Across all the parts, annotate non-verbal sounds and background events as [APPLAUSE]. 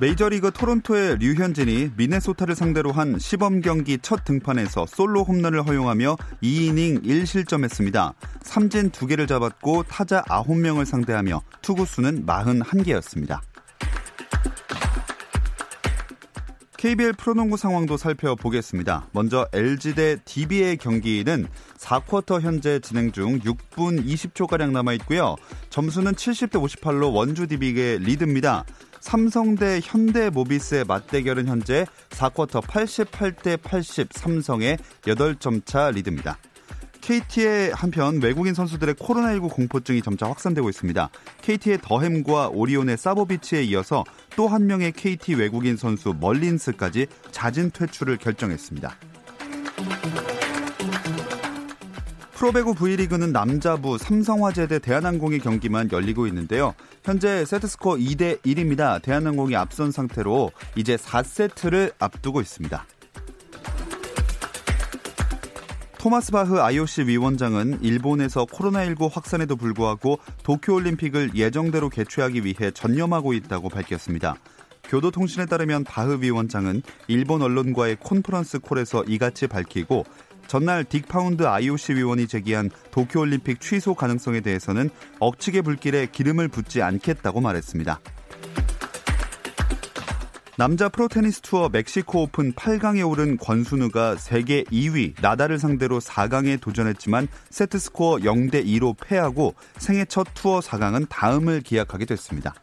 메이저리그 토론토의 류현진이 미네소타를 상대로 한 시범 경기 첫 등판에서 솔로 홈런을 허용하며 2이닝 1실점했습니다. 삼진 2개를 잡았고 타자 9명을 상대하며 투구수는 41개였습니다. KBL 프로농구 상황도 살펴보겠습니다. 먼저 LG 대 DB의 경기는 4쿼터 현재 진행 중 6분 20초가량 남아 있고요. 점수는 70대 58로 원주 DB의 리드입니다. 삼성대 현대모비스의 맞대결은 현재 4쿼터 88대 80 삼성의 8점 차 리드입니다. KT의 한편 외국인 선수들의 코로나19 공포증이 점차 확산되고 있습니다. KT의 더햄과 오리온의 사보비치에 이어서 또 한 명의 KT 외국인 선수 멀린스까지 자진 퇴출을 결정했습니다. 프로배구 V리그는 남자부 삼성화재 대 대한항공의 경기만 열리고 있는데요. 현재 세트스코어 2대 1입니다. 대한항공이 앞선 상태로 이제 4세트를 앞두고 있습니다. 토마스 바흐 IOC 위원장은 일본에서 코로나19 확산에도 불구하고 도쿄올림픽을 예정대로 개최하기 위해 전념하고 있다고 밝혔습니다. 교도통신에 따르면 바흐 위원장은 일본 언론과의 콘퍼런스 콜에서 이같이 밝히고 전날 딕 파운드 IOC 위원이 제기한 도쿄올림픽 취소 가능성에 대해서는 억측의 불길에 기름을 붓지 않겠다고 말했습니다. 남자 프로테니스 투어 멕시코 오픈 8강에 오른 권순우가 세계 2위 나달을 상대로 4강에 도전했지만 세트스코어 0대 2로 패하고 생애 첫 투어 4강은 다음을 기약하게 됐습니다.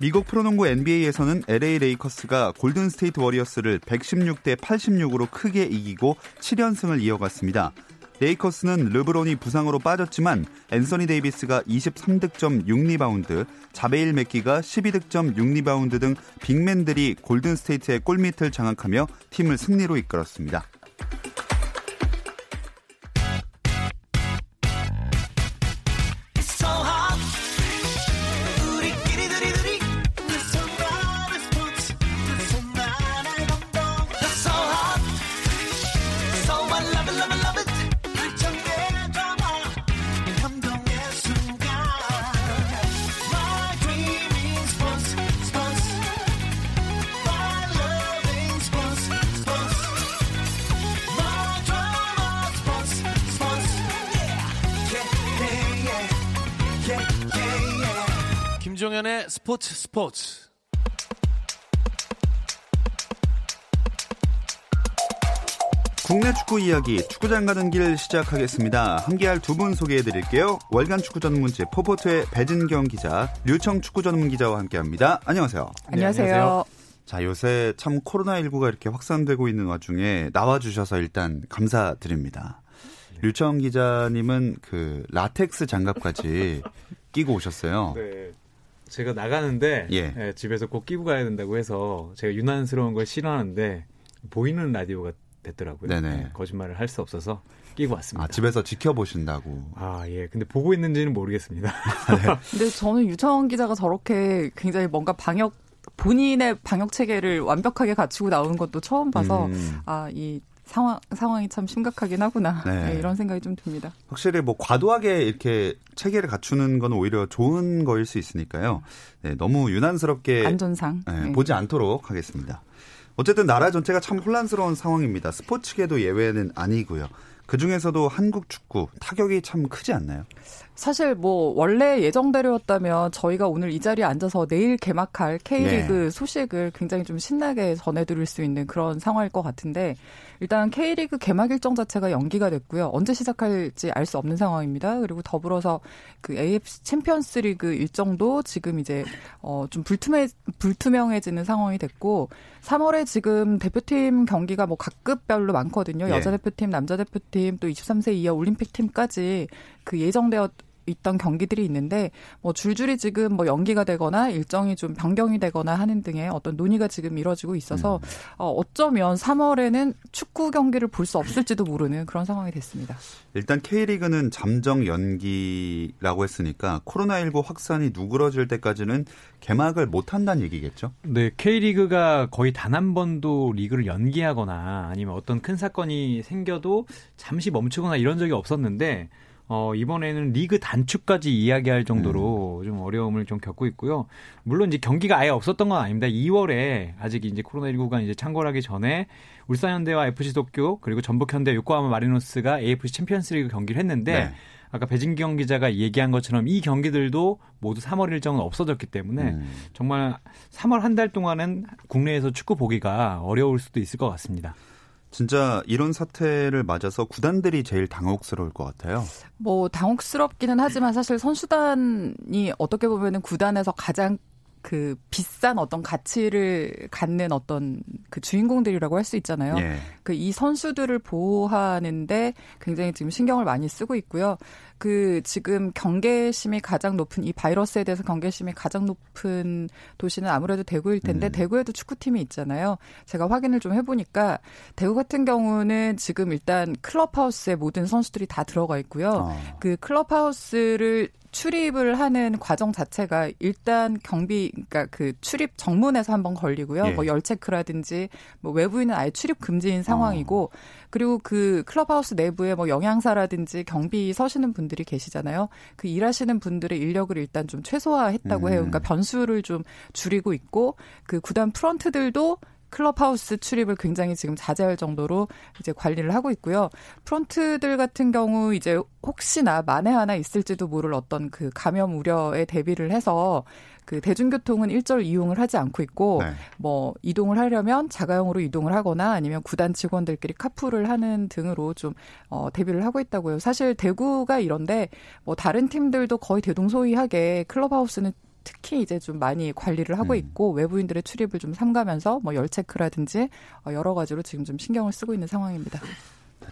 미국 프로농구 NBA에서는 LA 레이커스가 골든 스테이트 워리어스를 116대 86으로 크게 이기고 7연승을 이어갔습니다. 레이커스는 르브론이 부상으로 빠졌지만 앤서니 데이비스가 23득점 6리바운드, 자베일 맥기가 12득점 6리바운드 등 빅맨들이 골든 스테이트의 골밑을 장악하며 팀을 승리로 이끌었습니다. 스포츠. 국내 축구 이야기 축구장 가는 길 시작하겠습니다. 함께할 두 분 소개해 드릴게요. 월간 축구 전문지 포포트의 배진경 기자, 류청 축구 전문 기자와 함께합니다. 안녕하세요. 안녕하세요. 네, 안녕하세요. 자, 요새 참 코로나19가 이렇게 확산되고 있는 와중에 나와주셔서 일단 감사드립니다. 류청 기자님은 그 라텍스 장갑까지 [LAUGHS] 끼고 오셨어요. 네. 제가 나가는데 예. 네, 집에서 꼭 끼고 가야 된다고 해서 제가 유난스러운 걸 싫어하는데 보이는 라디오가 됐더라고요. 네네. 네, 거짓말을 할 수 없어서 끼고 왔습니다. 아, 집에서 지켜보신다고. 아, 예. 근데 보고 있는지는 모르겠습니다. [LAUGHS] 네. [LAUGHS] 근데 저는 유창원 기자가 저렇게 굉장히 뭔가 방역 본인의 방역 체계를 완벽하게 갖추고 나오는 것도 처음 봐서 음. 아, 이 상황 상황이 참 심각하긴 하구나 네. 네, 이런 생각이 좀 듭니다. 확실히 뭐 과도하게 이렇게 체계를 갖추는 건 오히려 좋은 거일 수 있으니까요. 네, 너무 유난스럽게 안전상 네, 네. 보지 않도록 하겠습니다. 어쨌든 나라 전체가 참 혼란스러운 상황입니다. 스포츠계도 예외는 아니고요. 그 중에서도 한국 축구 타격이 참 크지 않나요? 사실 뭐 원래 예정대로였다면 저희가 오늘 이 자리에 앉아서 내일 개막할 K리그 네. 소식을 굉장히 좀 신나게 전해드릴 수 있는 그런 상황일 것 같은데 일단 K리그 개막 일정 자체가 연기가 됐고요. 언제 시작할지 알 수 없는 상황입니다. 그리고 더불어서 그 AFC 챔피언스 리그 일정도 지금 이제 어 좀 불투명 불투명해지는 상황이 됐고 3월에 지금 대표팀 경기가 뭐 각급별로 많거든요. 예. 여자 대표팀, 남자 대표팀, 또 23세 이하 올림픽 팀까지 그 예정되어 있던 경기들이 있는데 뭐 줄줄이 지금 뭐 연기가 되거나 일정이 좀 변경이 되거나 하는 등의 어떤 논의가 지금 이뤄지고 있어서 음. 어, 어쩌면 3월에는 축구 경기를 볼 수 없을지도 모르는 그런 상황이 됐습니다. 일단 K리그는 잠정 연기라고 했으니까 코로나19 확산이 누그러질 때까지는 개막을 못 한다는 얘기겠죠? 네, K리그가 거의 단 한 번도 리그를 연기하거나 아니면 어떤 큰 사건이 생겨도 잠시 멈추거나 이런 적이 없었는데 어, 이번에는 리그 단축까지 이야기할 정도로 음. 좀 어려움을 좀 겪고 있고요. 물론 이제 경기가 아예 없었던 건 아닙니다. 2월에 아직 이제 코로나19가 이제 창궐하기 전에 울산현대와 FC 도쿄 그리고 전북현대 요코하마 마리노스가 AFC 챔피언스리그 경기를 했는데 네. 아까 배진경 기자가 얘기한 것처럼 이 경기들도 모두 3월 일정은 없어졌기 때문에 음. 정말 3월 한 달 동안은 국내에서 축구 보기가 어려울 수도 있을 것 같습니다. 진짜 이런 사태를 맞아서 구단들이 제일 당혹스러울 것 같아요. 뭐 당혹스럽기는 하지만 사실 선수단이 어떻게 보면은 구단에서 가장 그 비싼 어떤 가치를 갖는 어떤 그 주인공들이라고 할 수 있잖아요. 예. 그이 선수들을 보호하는데 굉장히 지금 신경을 많이 쓰고 있고요. 그 지금 경계심이 가장 높은 이 바이러스에 대해서 경계심이 가장 높은 도시는 아무래도 대구일 텐데 음. 대구에도 축구팀이 있잖아요. 제가 확인을 좀 해보니까 대구 같은 경우는 지금 일단 클럽하우스에 모든 선수들이 다 들어가 있고요. 어. 그 클럽하우스를 출입을 하는 과정 자체가 일단 경비 그러니까 그 출입 정문에서 한번 걸리고요. 예. 뭐 열 체크라든지 뭐 외부인은 아예 출입 금지인 상황이고 어. 그리고 그 클럽하우스 내부에 뭐 영양사라든지 경비 서시는 분들이 계시잖아요. 그 일하시는 분들의 인력을 일단 좀 최소화했다고 음. 해요. 그러니까 변수를 좀 줄이고 있고 그 구단 프런트들도 클럽하우스 출입을 굉장히 지금 자제할 정도로 이제 관리를 하고 있고요. 프론트들 같은 경우 이제 혹시나 만에 하나 있을지도 모를 어떤 그 감염 우려에 대비를 해서 그 대중교통은 일절 이용을 하지 않고 있고 네. 뭐 이동을 하려면 자가용으로 이동을 하거나 아니면 구단 직원들끼리 카풀을 하는 등으로 좀 어, 대비를 하고 있다고요. 사실 대구가 이런데 뭐 다른 팀들도 거의 대동소이하게 클럽하우스는 특히 이제 좀 많이 관리를 하고 음. 있고 음. 외부인들의 출입을 좀 삼가면서 뭐 열 체크라든지 어, 여러 가지로 지금 좀 신경을 쓰고 있는 상황입니다.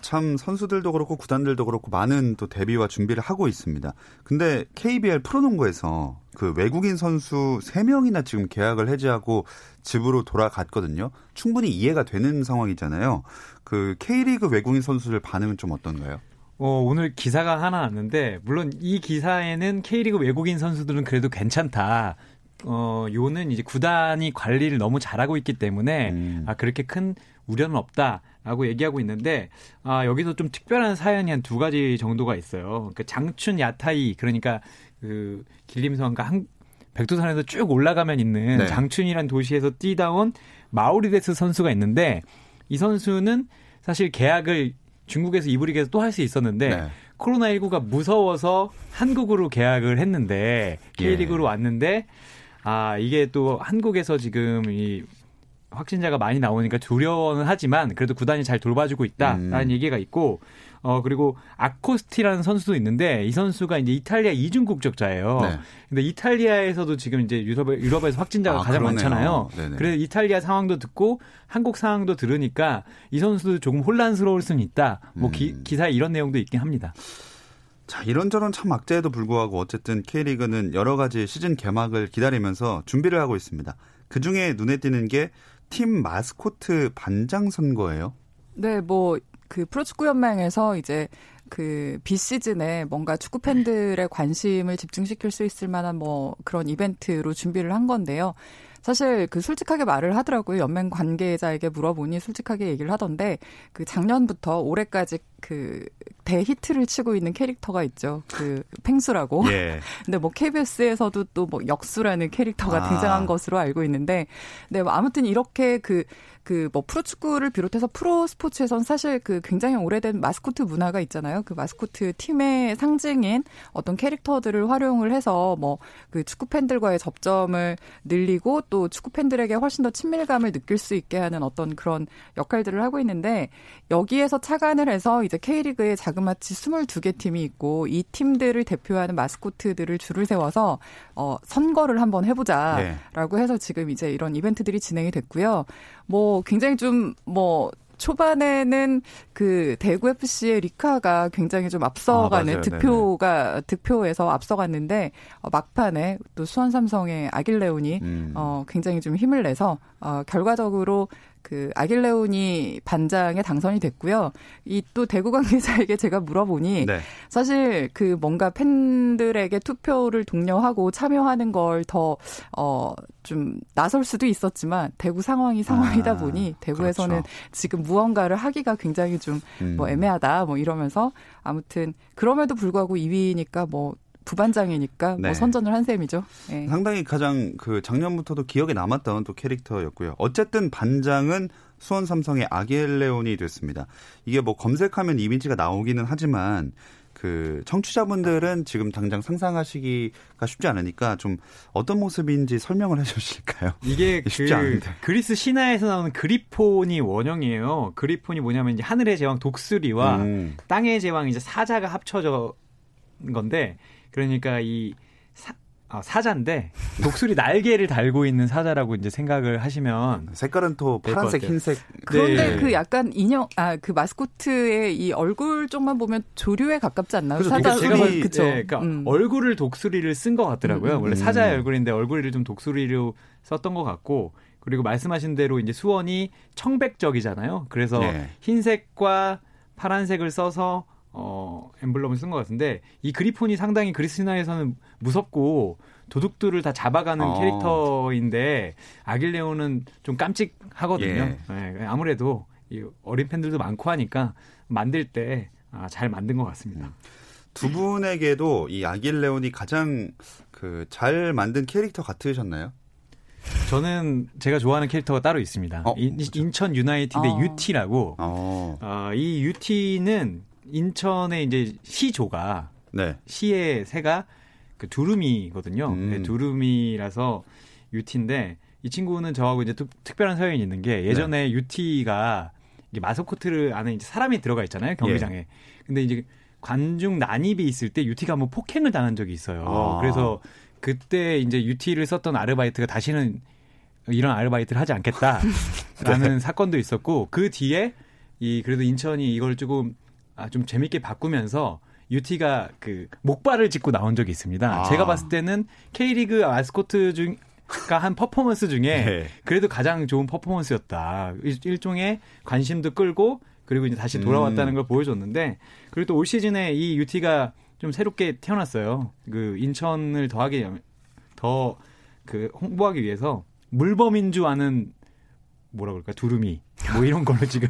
참 선수들도 그렇고 구단들도 그렇고 많은 또 대비와 준비를 하고 있습니다. 근데 KBL 프로농구에서 그 외국인 선수 3명이나 지금 계약을 해지하고 집으로 돌아갔거든요. 충분히 이해가 되는 상황이잖아요. 그 K리그 외국인 선수들 반응은 좀 어떤가요? 어, 오늘 기사가 하나 왔는데 물론 이 기사에는 K리그 외국인 선수들은 그래도 괜찮다. 어, 요는 이제 구단이 관리를 너무 잘하고 있기 때문에 음. 아 그렇게 큰 우려는 없다라고 얘기하고 있는데 아 여기서 좀 특별한 사연이 한 두 가지 정도가 있어요. 그 장춘 야타이 그러니까 그 길림성과 한 백두산에서 쭉 올라가면 있는 네. 장춘이란 도시에서 뛰다 온 마우리데스 선수가 있는데 이 선수는 사실 계약을 중국에서 이브리그에서 또 할 수 있었는데 네. 코로나19가 무서워서 한국으로 계약을 했는데 K리그로 예. 왔는데 아 이게 또 한국에서 지금 이 확진자가 많이 나오니까 두려워는 하지만 그래도 구단이 잘 돌봐주고 있다라는 음. 얘기가 있고 어 그리고 아코스티라는 선수도 있는데 이 선수가 이제 이탈리아 이중 국적자예요. 네. 근데 이탈리아에서도 지금 이제 유럽 유럽에서 확진자가 아, 가장 그러네요. 많잖아요. 네네. 그래서 이탈리아 상황도 듣고 한국 상황도 들으니까 이 선수도 조금 혼란스러울 수는 있다. 뭐 기, 음. 기 사에 이런 내용도 있긴 합니다. 자, 이런저런 참 악재에도 불구하고 어쨌든 K리그는 여러 가지 시즌 개막을 기다리면서 준비를 하고 있습니다. 그 중에 눈에 띄는 게 팀 마스코트 반장 선거예요. 네, 뭐 그 프로축구 연맹에서 이제 그 비시즌에 뭔가 축구 팬들의 관심을 집중시킬 수 있을 만한 뭐 그런 이벤트로 준비를 한 건데요. 사실 그 솔직하게 말을 하더라고요. 연맹 관계자에게 물어보니 솔직하게 얘기를 하던데 그 작년부터 올해까지 그 대히트를 치고 있는 캐릭터가 있죠. 그 팽수라고. 예. [LAUGHS] 근데 뭐 KBS에서도 또 뭐 역수라는 캐릭터가 아. 등장한 것으로 알고 있는데 네, 뭐 아무튼 이렇게 그 그 뭐 프로축구를 비롯해서 프로 스포츠에선 사실 그 굉장히 오래된 마스코트 문화가 있잖아요. 그 마스코트 팀의 상징인 어떤 캐릭터들을 활용을 해서 뭐 그 축구 팬들과의 접점을 늘리고 또 축구 팬들에게 훨씬 더 친밀감을 느낄 수 있게 하는 어떤 그런 역할들을 하고 있는데 여기에서 차관을 해서 이제 K리그에 자그마치 22개 팀이 있고 이 팀들을 대표하는 마스코트들을 줄을 세워서 어 선거를 한번 해보자라고 네. 해서 지금 이제 이런 이벤트들이 진행이 됐고요. 뭐 굉장히 좀뭐 초반에는 그 대구 FC의 리카가 굉장히 좀 앞서가는 아, 득표가 네네. 득표에서 앞서갔는데 어, 막판에 또 수원 삼성의 아길레온이 음. 어 굉장히 좀 힘을 내서 어 결과적으로 그 아길레온이 반장에 당선이 됐고요. 이 또 대구 관계자에게 제가 물어보니 네. 사실 그 뭔가 팬들에게 투표를 독려하고 참여하는 걸 더 어 좀 나설 수도 있었지만 대구 상황이 상황이다 아, 보니 대구에서는 그렇죠. 지금 무언가를 하기가 굉장히 좀뭐 음. 애매하다 뭐 이러면서 아무튼 그럼에도 불구하고 2위니까 뭐 부반장이니까 뭐 네. 뭐 선전을 한 셈이죠. 네. 상당히 가장 그 작년부터도 기억에 남았던 또 캐릭터였고요. 어쨌든 반장은 수원 삼성의 아겔레온이 됐습니다. 이게 뭐 검색하면 이미지가 나오기는 하지만 그 청취자분들은 지금 당장 상상하시기가 쉽지 않으니까 좀 어떤 모습인지 설명을 해주실까요? 이게 [LAUGHS] 쉽지 그 않은데. 그리스 신화에서 나오는 그리폰이 원형이에요. 그리폰이 뭐냐면 이제 하늘의 제왕 독수리와 음. 땅의 제왕 이제 사자가 합쳐져 건데 그러니까 이 사, 어, 사자인데 독수리 날개를 달고 있는 사자라고 이제 생각을 하시면 색깔은 또 파란색, 흰색. 그런데 네. 그 약간 인형 아 그 마스코트의 이 얼굴 쪽만 보면 조류에 가깝지 않나요? 그렇죠. 사자 제가 그쵸. 네, 그러니까 음. 얼굴을 독수리를 쓴 것 같더라고요. 음. 원래 사자의 얼굴인데 얼굴을 좀 독수리로 썼던 것 같고 그리고 말씀하신 대로 이제 수원이 청백적이잖아요. 그래서 네. 흰색과 파란색을 써서 어, 엠블럼을 쓴 것 같은데 이 그리폰이 상당히 그리스 신화에서는 무섭고 도둑들을 다 잡아가는 어. 캐릭터인데 아길레오는 좀 깜찍하거든요. 예. 네, 아무래도 이 어린 팬들도 많고 하니까 만들 때잘 아, 만든 것 같습니다. 음. 두 분에게도 이 아길레온이 가장 그 잘 만든 캐릭터 같으셨나요? 저는 제가 좋아하는 캐릭터가 따로 있습니다. 어, 인, 천 유나이티드의 어. UT라고. 어. 어, 이 UT는 인천의 이제 시조가 네. 시의 새가 그 두루미거든요. 음. 네, 두루미라서 유티인데 이 친구는 저하고 이제 특, 별한 사연이 있는 게 예전에 네. 유티가 마스코트를 안에 이제 사람이 들어가 있잖아요 경기장에. 예. 근데 이제 관중 난입이 있을 때 유티가 한번 폭행을 당한 적이 있어요. 아. 그래서 그때 이제 유티를 썼던 아르바이트가 다시는 이런 아르바이트를 하지 않겠다라는 [LAUGHS] 네. 사건도 있었고 그 뒤에 이 그래도 인천이 이걸 조금 아, 좀 재밌게 바꾸면서 UT가 그 목발을 짚고 나온 적이 있습니다. 아. 제가 봤을 때는 K리그 마스코트 중 그러니까 한 퍼포먼스 중에 [LAUGHS] 네. 그래도 가장 좋은 퍼포먼스였다. 일, 종의 관심도 끌고 그리고 이제 다시 돌아왔다는 음. 걸 보여줬는데 그리고 또 올 시즌에 이 UT가 좀 새롭게 태어났어요. 그 인천을 더하게 더 그 홍보하기 위해서 물범인 줄 아는 뭐라 그럴까 두루미 뭐 이런 걸로 지금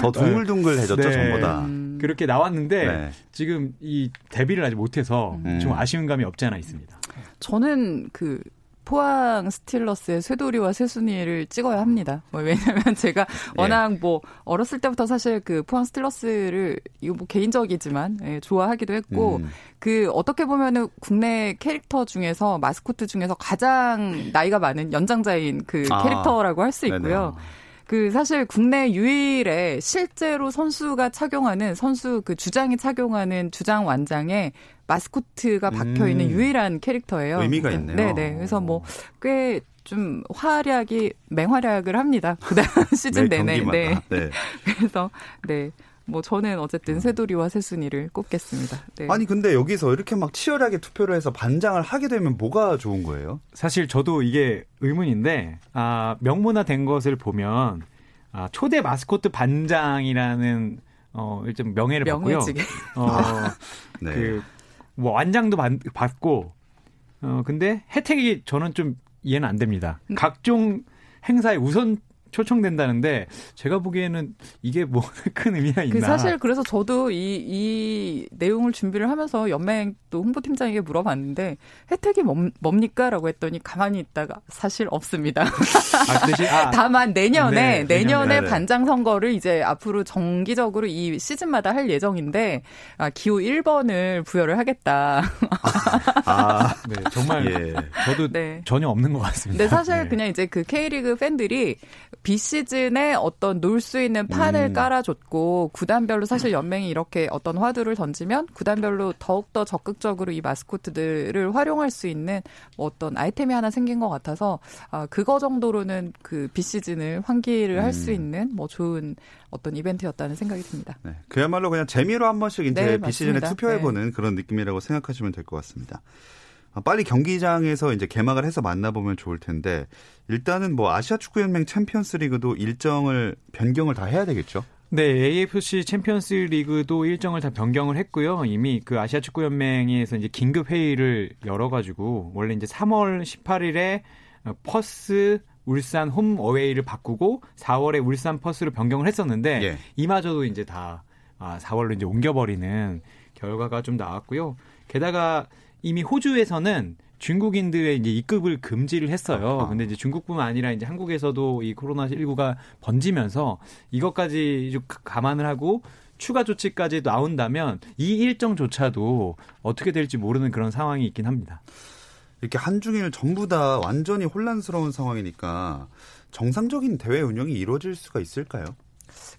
더 둥글둥글해졌죠 [LAUGHS] 네. 전보다 음. 그렇게 나왔는데 네. 지금 이 데뷔를 아직 못해서 음. 좀 아쉬운 감이 없지 않아 있습니다. 저는 그 포항 스틸러스의 쇠돌이와 쇠순이를 찍어야 합니다. 뭐 왜냐면 [LAUGHS] 제가 예. 워낙 예. 뭐 어렸을 때부터 사실 그 포항 스틸러스를 이거 뭐 개인적이지만 예, 좋아하기도 했고 음. 그 어떻게 보면은 국내 캐릭터 중에서 마스코트 중에서 가장 나이가 많은 연장자인 그 아. 캐릭터라고 할 수 있고요. 네네. 그 사실 국내 유일의 실제로 선수가 착용하는 선수 그 주장이 착용하는 주장 완장에 마스코트가 박혀 있는 음. 유일한 캐릭터예요. 의미가 네, 있네요. 네, 네. 그래서 뭐꽤 좀 활약이 맹활약을 합니다. [LAUGHS] 그다음 시즌 내내. 네. 네. [LAUGHS] 그래서 네. 뭐 저는 어쨌든 새돌이와 새순이를 꼽겠습니다. 네. 아니 근데 여기서 이렇게 막 치열하게 투표를 해서 반장을 하게 되면 뭐가 좋은 거예요? 사실 저도 이게 의문인데 아, 명문화된 것을 보면 아, 초대 마스코트 반장이라는 어, 일좀 명예를 명예직에. 받고요. 어, [LAUGHS] 네. 그뭐 완장도 받, 받고 어 근데 혜택이 저는 좀 이해는 안 됩니다. 음. 각종 행사에 우선 초청된다는데 제가 보기에는 이게 뭐 [LAUGHS] 큰 의미가 그 있나? 그 사실 그래서 저도 이, 이 내용을 준비를 하면서 연맹 또 홍보팀장에게 물어봤는데 혜택이 뭡, 뭡니까라고 했더니 가만히 있다가 사실 없습니다. 아, 대신, 아, [LAUGHS] 다만 내년에 네, 내년에 네, 반장 선거를 이제 앞으로 정기적으로 이 시즌마다 할 예정인데 아, 기호 1번을 부여를 하겠다. [LAUGHS] 아, 네, 정말 예. 저도 네. 전혀 없는 것 같습니다. 네, 사실 네. 그냥 이제 그 K리그 팬들이 비시즌에 어떤 놀 수 있는 판을 음. 깔아줬고 구단별로 사실 연맹이 이렇게 어떤 화두를 던지면 구단별로 더욱더 적극적으로 이 마스코트들을 활용할 수 있는 뭐 어떤 아이템이 하나 생긴 것 같아서 아, 그거 정도로는 그 비시즌을 환기를 음. 할수 있는 뭐 좋은 어떤 이벤트였다는 생각이 듭니다. 네, 그야말로 그냥 재미로 한 번씩 이제 네, 비시즌에 투표해보는 네. 그런 느낌이라고 생각하시면 될 것 같습니다. 아, 빨리 경기장에서 이제 개막을 해서 만나보면 좋을 텐데 일단은 뭐 아시아 축구 연맹 챔피언스 리그도 일정을 변경을 다 해야 되겠죠? 네, AFC 챔피언스 리그도 일정을 다 변경을 했고요. 이미 그 아시아 축구 연맹에서 이제 긴급 회의를 열어 가지고 원래 이제 3월 18일에 퍼스 울산 홈 어웨이를 바꾸고 4월에 울산 퍼스로 변경을 했었는데 예. 이마저도 이제 다 아, 4월로 이제 옮겨버리는 결과가 좀 나왔고요. 게다가 이미 호주에서는 중국인들의 이제 입국을 금지를 했어요. 아. 근데 이제 중국뿐만 아니라 이제 한국에서도 이 코로나 19가 번지면서 이것까지 좀 감안을 하고 추가 조치까지 나온다면 이 일정조차도 어떻게 될지 모르는 그런 상황이 있긴 합니다. 이렇게 한중일 전부 다 완전히 혼란스러운 상황이니까 정상적인 대회 운영이 이루어질 수가 있을까요?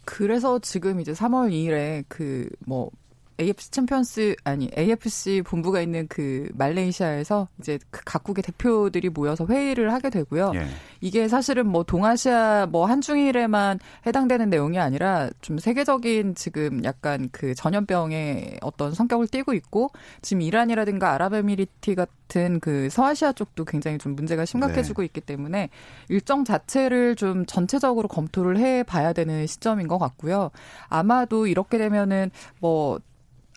그래서 지금 이제 3월 2일에 그 뭐 AFC 챔피언스 아니 AFC 본부가 있는 그 말레이시아에서 이제 그 각국의 대표들이 모여서 회의를 하게 되고요. 예. 이게 사실은 뭐 동아시아 뭐 한중일에만 해당되는 내용이 아니라 좀 세계적인 지금 약간 그 전염병의 어떤 성격을 띠고 있고 지금 이란이라든가 아랍에미리티 같은 그 서아시아 쪽도 굉장히 좀 문제가 심각해지고 네. 있기 때문에 일정 자체를 좀 전체적으로 검토를 해 봐야 되는 시점인 것 같고요. 아마도 이렇게 되면은 뭐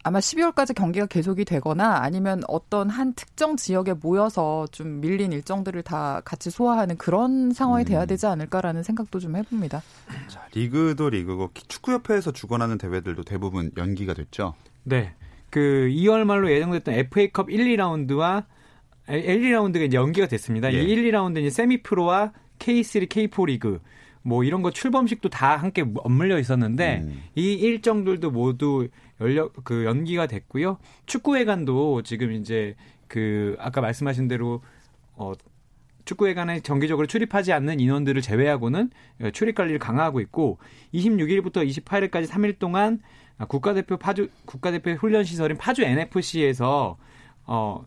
아마 12월까지 경기가 계속이 되거나 아니면 어떤 한 특정 지역에 모여서 좀 밀린 일정들을 다 같이 소화하는 그런 상황이 돼야 음. 되지 않을까라는 생각도 좀 해봅니다. 자, 리그도 리그고 축구협회에서 주관하는 대회들도 대부분 연기가 됐죠. 네. 그 2월 말로 예정됐던 FA컵 1, 2라운드와 1, 2라운드가 이제 연기가 됐습니다. 예. 이 1, 2라운드 이제 세미프로와 K3, K4 리그 뭐 이런 거 출범식도 다 함께 엇물려 있었는데 음. 이 일정들도 모두 열려 그 연기가 됐고요. 축구회관도 지금 이제 그 아까 말씀하신 대로 어 축구회관에 정기적으로 출입하지 않는 인원들을 제외하고는 출입 관리를 강화하고 있고 26일부터 28일까지 3일 동안 국가대표 파주 국가대표 훈련 시설인 파주 NFC에서 어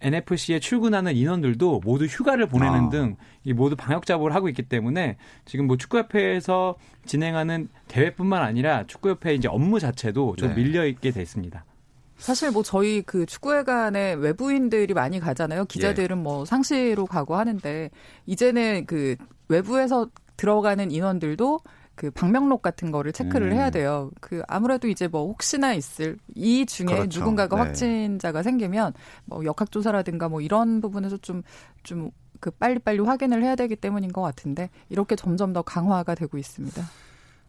NFC에 출근하는 인원들도 모두 휴가를 보내는 아. 등이 모두 방역 작업을 하고 있기 때문에 지금 뭐 축구협회에서 진행하는 대회뿐만 아니라 축구협회 이제 업무 자체도 좀 네. 밀려 있게 됐습니다. 사실 뭐 저희 그 축구회관에 외부인들이 많이 가잖아요. 기자들은 예. 뭐 상시로 가고 하는데 이제는 그 외부에서 들어가는 인원들도 그 방명록 같은 거를 체크를 음. 해야 돼요. 그 아무래도 이제 뭐 혹시나 있을 이 중에 그렇죠. 누군가가 네. 확진자가 생기면 뭐 역학 조사라든가 뭐 이런 부분에서 좀 좀 그 빨리빨리 확인을 해야 되기 때문인 것 같은데 이렇게 점점 더 강화가 되고 있습니다.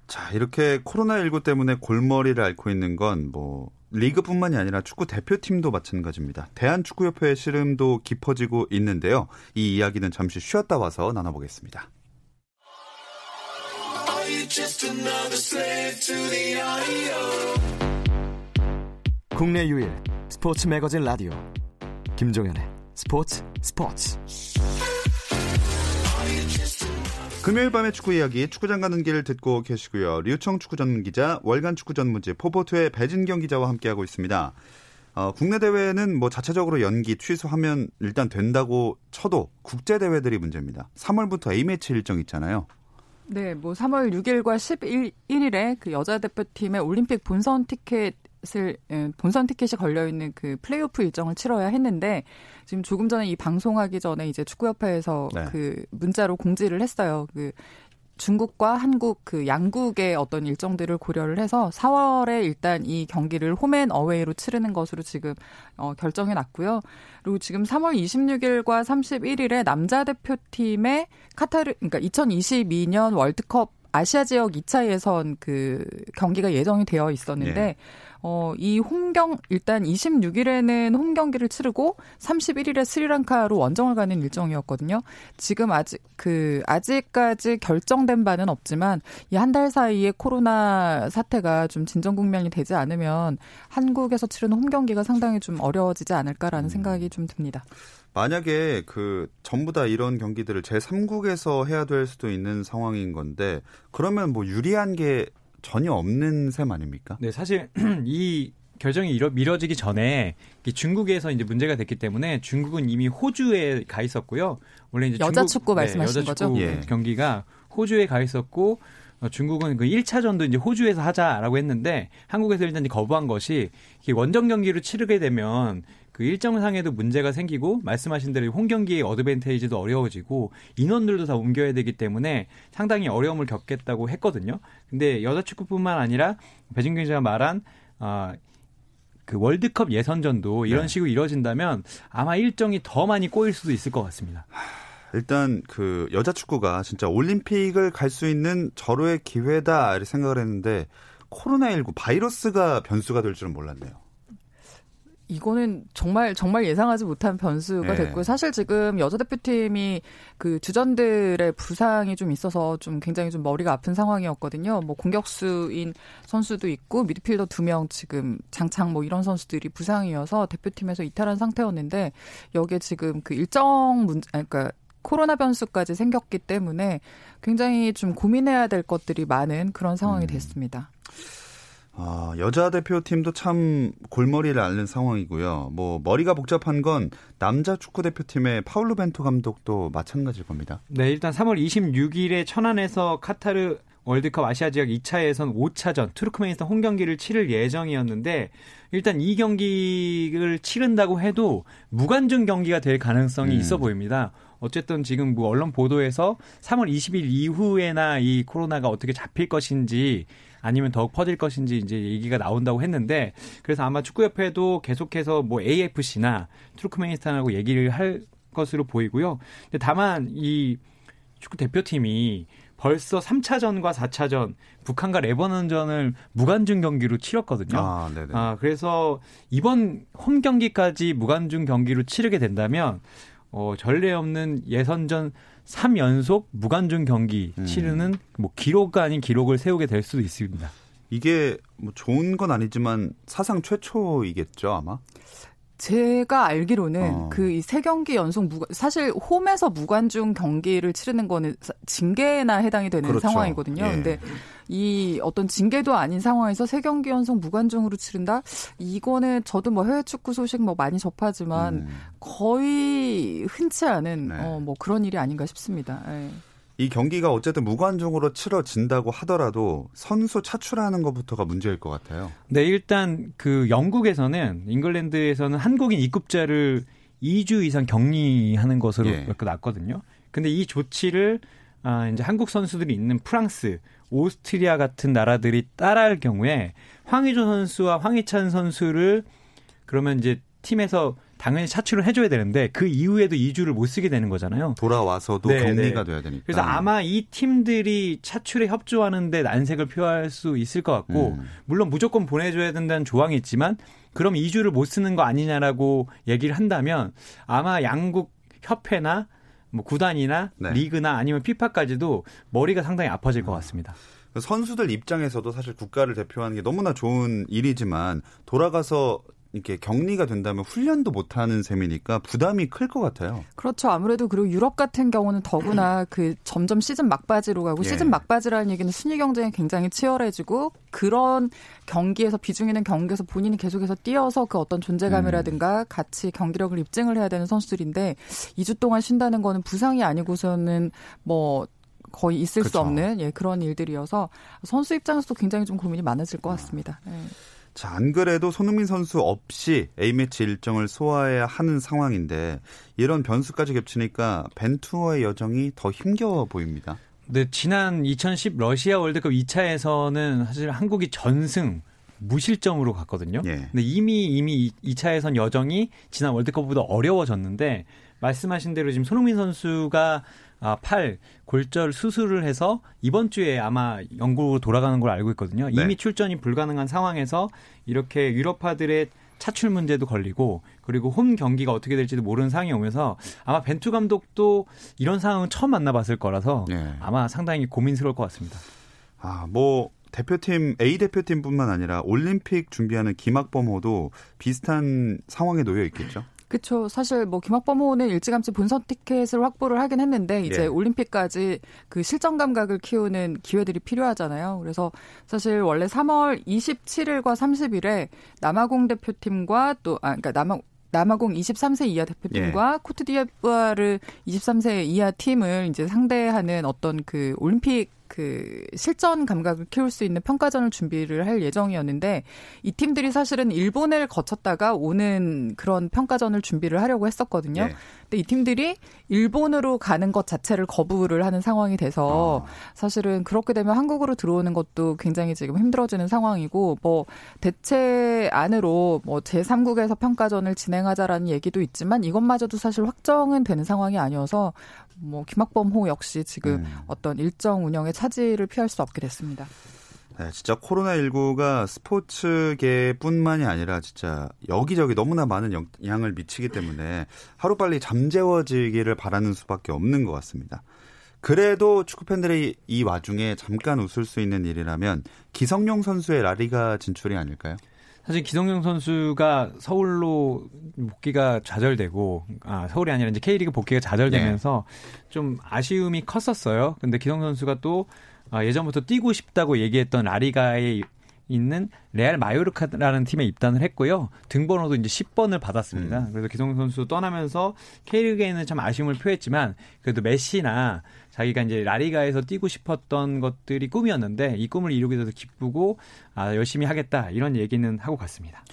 자, 이렇게 코로나19 때문에 골머리를 앓고 있는 건 뭐 리그뿐만이 아니라 축구 대표팀도 마찬가지입니다. 대한축구협회의 시름도 깊어지고 있는데요. 이 이야기는 잠시 쉬었다 와서 나눠보겠습니다. 국내 유일 스포츠 매거진 라디오 김종현의 스포츠 스포츠 금요일 밤의 축구 이야기 축구장 가는 길 듣고 계시고요. 류청 축구 전문 기자, 월간 축구 전문지 포포트의 배진경 기자와 함께하고 있습니다. 어, 국내 대회는 뭐 자체적으로 연기 취소하면 일단 된다고 쳐도 국제 대회들이 문제입니다. 3월부터 A매치 일정 있잖아요. 네, 뭐 3월 6일과 11일에 그 여자 대표팀의 올림픽 본선 티켓을 예, 본선 티켓이 걸려 있는 그 플레이오프 일정을 치러야 했는데 지금 조금 전에 이 방송하기 전에 이제 축구협회에서 네. 그 문자로 공지를 했어요. 그 중국과 한국 그 양국의 어떤 일정들을 고려를 해서 4월에 일단 이 경기를 홈앤 어웨이로 치르는 것으로 지금 어, 결정해 놨고요. 그리고 지금 3월 26일과 31일에 남자 대표팀의 카타르 그러니까 2022년 월드컵 아시아 지역 2차 예선 그 경기가 예정이 되어 있었는데 네. 어, 이 홈경, 일단 26일에는 홈 경기를 치르고 31일에 스리랑카로 원정을 가는 일정이었거든요. 지금 아직, 그, 아직까지 결정된 바는 없지만 이 한 달 사이에 코로나 사태가 좀 진정 국면이 되지 않으면 한국에서 치르는 홈 경기가 상당히 좀 어려워지지 않을까라는 음. 생각이 좀 듭니다. 만약에 그 전부 다 이런 경기들을 제3국에서 해야 될 수도 있는 상황인 건데 그러면 뭐 유리한 게 전혀 없는 셈 아닙니까? 네, 사실 [CLEARS THROAT] 이 결정이 이뤄, 미뤄지기 전에 중국에서 이제 문제가 됐기 때문에 중국은 이미 호주에 가 있었고요. 원래 이제 여자 중국, 축구 네, 말씀하시는 네, 여자 축구 거죠? 경기가 호주에 가 있었고 어, 중국은 그 1차전도 이제 호주에서 하자라고 했는데 한국에서 일단 거부한 것이 원정 경기로 치르게 되면 그 일정상에도 문제가 생기고 말씀하신 대로 홈 경기의 어드밴테이지도 어려워지고 인원들도 다 옮겨야 되기 때문에 상당히 어려움을 겪겠다고 했거든요. 근데 여자 축구뿐만 아니라 배진경 기자가 말한 아, 그 월드컵 예선전도 이런 네. 식으로 이뤄진다면 아마 일정이 더 많이 꼬일 수도 있을 것 같습니다. 일단 그 여자 축구가 진짜 올림픽을 갈 수 있는 절호의 기회다 이렇게 생각을 했는데 코로나19 바이러스가 변수가 될 줄은 몰랐네요. 이거는 정말 정말 예상하지 못한 변수가 네. 됐고요. 사실 지금 여자 대표팀이 그 주전들의 부상이 좀 있어서 좀 굉장히 좀 머리가 아픈 상황이었거든요. 뭐 공격수인 선수도 있고 미드필더 두 명 지금 장창 뭐 이런 선수들이 부상이어서 대표팀에서 이탈한 상태였는데 여기에 지금 그 일정 문제 그러니까 코로나 변수까지 생겼기 때문에 굉장히 좀 고민해야 될 것들이 많은 그런 상황이 음. 됐습니다. 아, 여자 대표팀도 참 골머리를 앓는 상황이고요. 뭐 머리가 복잡한 건 남자 축구 대표팀의 파울루 벤토 감독도 마찬가지일 겁니다. 네, 일단 3월 26일에 천안에서 카타르 월드컵 아시아 지역 2차 예선 5차전 투르크메니스탄 홈 경기를 치를 예정이었는데 일단 이 경기를 치른다고 해도 무관중 경기가 될 가능성이 음. 있어 보입니다. 어쨌든 지금 뭐 언론 보도에서 3월 20일 이후에나 이 코로나가 어떻게 잡힐 것인지 아니면 더욱 퍼질 것인지 이제 얘기가 나온다고 했는데 그래서 아마 축구협회도 계속해서 뭐 AFC나 투르크메니스탄하고 얘기를 할 것으로 보이고요. 근데 다만 이 축구 대표팀이 벌써 3차전과 4차전 북한과 레버넌전을 무관중 경기로 치렀거든요. 아, 네네. 아, 그래서 이번 홈 경기까지 무관중 경기로 치르게 된다면 어, 전례 없는 예선전 3연속 무관중 경기 음. 치르는 뭐 기록가 아닌 기록을 세우게 될 수도 있습니다. 이게 뭐 좋은 건 아니지만 사상 최초이겠죠, 아마? 제가 알기로는 어. 그세 경기 연속 무관 사실 홈에서 무관중 경기를 치르는 거는 징계나 해당이 되는 그렇죠. 상황이거든요. 예. 근데 이 어떤 징계도 아닌 상황에서 세 경기 연속 무관중으로 치른다? 이거는 저도 뭐 해외 축구 소식 뭐 많이 접하지만 음. 거의 흔치 않은 네. 어, 뭐 그런 일이 아닌가 싶습니다. 예. 이 경기가 어쨌든 무관중으로 치러진다고 하더라도 선수 차출하는 것부터가 문제일 것 같아요. 네, 일단 그 영국에서는 잉글랜드에서는 한국인 입국자를 2주 이상 격리하는 것으로 예. 났거든요. 근데 이 조치를 아, 이제 한국 선수들이 있는 프랑스, 오스트리아 같은 나라들이 따라할 경우에 황희조 선수와 황희찬 선수를 그러면 이제 팀에서 당연히 차출을 해줘야 되는데 그 이후에도 2주를 못 쓰게 되는 거잖아요. 돌아와서도 네, 격리가 네. 돼야 되니까. 그래서 아마 이 팀들이 차출에 협조하는데 난색을 표할 수 있을 것 같고 음. 물론 무조건 보내줘야 된다는 조항이 있지만 그럼 2주를 못 쓰는 거 아니냐라고 얘기를 한다면 아마 양국 협회나 뭐 구단이나 네. 리그나 아니면 피파까지도 머리가 상당히 아파질 것 같습니다. 선수들 입장에서도 사실 국가를 대표하는 게 너무나 좋은 일이지만 돌아가서 이렇게 격리가 된다면 훈련도 못 하는 셈이니까 부담이 클 것 같아요. 그렇죠. 아무래도 그리고 유럽 같은 경우는 더구나 그 점점 시즌 막바지로 가고 예. 시즌 막바지라는 얘기는 순위 경쟁이 굉장히 치열해지고 그런 경기에서 비중 있는 경기에서 본인이 계속해서 뛰어서 그 어떤 존재감이라든가 음. 같이 경기력을 입증을 해야 되는 선수들인데 2주 동안 쉰다는 거는 부상이 아니고서는 뭐 거의 있을 그렇죠. 수 없는 예, 그런 일들이어서 선수 입장에서도 굉장히 좀 고민이 많아질 것 같습니다. 예. 자, 안 그래도 손흥민 선수 없이 A매치 일정을 소화해야 하는 상황인데 이런 변수까지 겹치니까 벤투어의 여정이 더 힘겨워 보입니다. 네, 지난 2010 러시아 월드컵 2차에서는 사실 한국이 전승 무실점으로 갔거든요. 예. 근데 이미 이미 2차에선 여정이 지난 월드컵보다 어려워졌는데 말씀하신 대로 지금 손흥민 선수가 아, 팔 골절 수술을 해서 이번 주에 아마 영국으로 돌아가는 걸 알고 있거든요. 이미 네. 출전이 불가능한 상황에서 이렇게 유럽파들의 차출 문제도 걸리고 그리고 홈 경기가 어떻게 될지도 모르는 상황이 오면서 아마 벤투 감독도 이런 상황은 처음 만나봤을 거라서 네. 아마 상당히 고민스러울 것 같습니다. 아, 뭐 대표팀 A 대표팀뿐만 아니라 올림픽 준비하는 김학범호도 비슷한 상황에 놓여 있겠죠. 그렇죠. 사실 뭐 김학범호는 일찌감치 본선 티켓을 확보를 하긴 했는데 이제 예. 올림픽까지 그 실전 감각을 키우는 기회들이 필요하잖아요. 그래서 사실 원래 3월 27일과 30일에 남아공 대표팀과 또 아 그러니까 남아 남아공 23세 이하 대표팀과 예. 코트디아부아르 23세 이하 팀을 이제 상대하는 어떤 그 올림픽 그 실전 감각을 키울 수 있는 평가전을 준비를 할 예정이었는데 이 팀들이 사실은 일본을 거쳤다가 오는 그런 평가전을 준비를 하려고 했었거든요. 네. 근데 이 팀들이 일본으로 가는 것 자체를 거부를 하는 상황이 돼서 어. 사실은 그렇게 되면 한국으로 들어오는 것도 굉장히 지금 힘들어지는 상황이고 뭐 대체 안으로 뭐 제3국에서 평가전을 진행하자라는 얘기도 있지만 이것마저도 사실 확정은 되는 상황이 아니어서 뭐 김학범 호 역시 지금 음. 어떤 일정 운영의 차질을 피할 수 없게 됐습니다. 네, 진짜 코로나19가 스포츠계뿐만이 아니라 진짜 여기저기 너무나 많은 영향을 미치기 때문에 하루빨리 잠재워지기를 바라는 수밖에 없는 것 같습니다. 그래도 축구 팬들이 이 와중에 잠깐 웃을 수 있는 일이라면 기성용 선수의 라리가 진출이 아닐까요? 사실 기성용 선수가 서울로 복귀가 좌절되고 아 서울이 아니라 이제 K리그 복귀가 좌절되면서 네. 좀 아쉬움이 컸었어요. 근데 기성 선수가 또 아, 예전부터 뛰고 싶다고 얘기했던 라리가에 있는 레알 마요르카라는 팀에 입단을 했고요. 등번호도 이제 10번을 받았습니다. 음. 그래서 기성 선수 떠나면서 K리그에는 참 아쉬움을 표했지만 그래도 메시나 자기가 이제 라리가에서 뛰고 싶었던 것들이 꿈이었는데 이 꿈을 이루게 돼서 기쁘고 아, 열심히 하겠다 이런 얘기는 하고 갔습니다.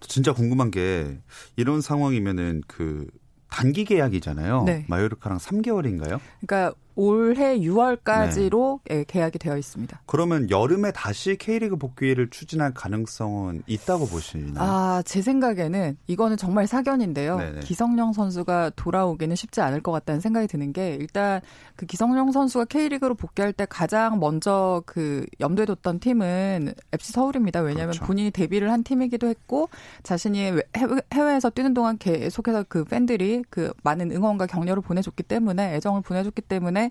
진짜 궁금한 게 이런 상황이면은 그 단기 계약이잖아요. 네. 마요르카랑 3개월인가요? 그러니까 올해 6월까지로 네. 예, 계약이 되어 있습니다. 그러면 여름에 다시 K리그 복귀를 추진할 가능성은 있다고 보시나요? 아, 제 생각에는 이거는 정말 사견인데요. 네네. 기성용 선수가 돌아오기는 쉽지 않을 것 같다는 생각이 드는 게 일단 그 기성용 선수가 K리그로 복귀할 때 가장 먼저 그 염두에 뒀던 팀은 FC 서울입니다. 왜냐하면 그렇죠. 본인이 데뷔를 한 팀이기도 했고 자신이 해외에서 뛰는 동안 계속해서 그 팬들이 그 많은 응원과 격려를 보내줬기 때문에 애정을 보내줬기 때문에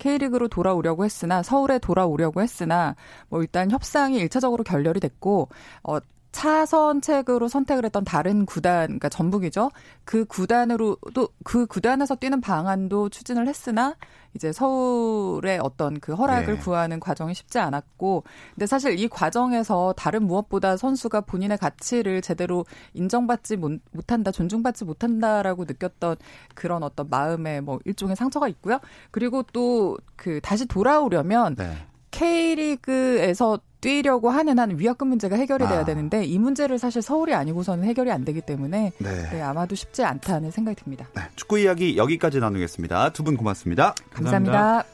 K리그로 돌아오려고 했으나 서울에 돌아오려고 했으나 뭐 일단 협상이 일차적으로 결렬이 됐고 어 차선책으로 선택을 했던 다른 구단, 그러니까 전북이죠. 그 구단으로도 그 구단에서 뛰는 방안도 추진을 했으나 이제 서울의 어떤 그 허락을 네. 구하는 과정이 쉽지 않았고, 근데 사실 이 과정에서 다른 무엇보다 선수가 본인의 가치를 제대로 인정받지 못, 한다 존중받지 못한다라고 느꼈던 그런 어떤 마음에 뭐 일종의 상처가 있고요. 그리고 또 그 다시 돌아오려면 네. K리그에서 뛰려고 하는 한 위약금 문제가 해결이 돼야 아. 되는데 이 문제를 사실 서울이 아니고서는 해결이 안 되기 때문에 네. 네, 아마도 쉽지 않다는 생각이 듭니다. 네, 축구 이야기 여기까지 나누겠습니다. 두 분 고맙습니다. 감사합니다. 감사합니다.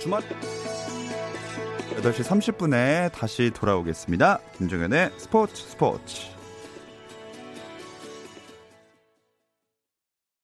주말 8시 30분에 다시 돌아오겠습니다. 김종현의 스포츠 스포츠.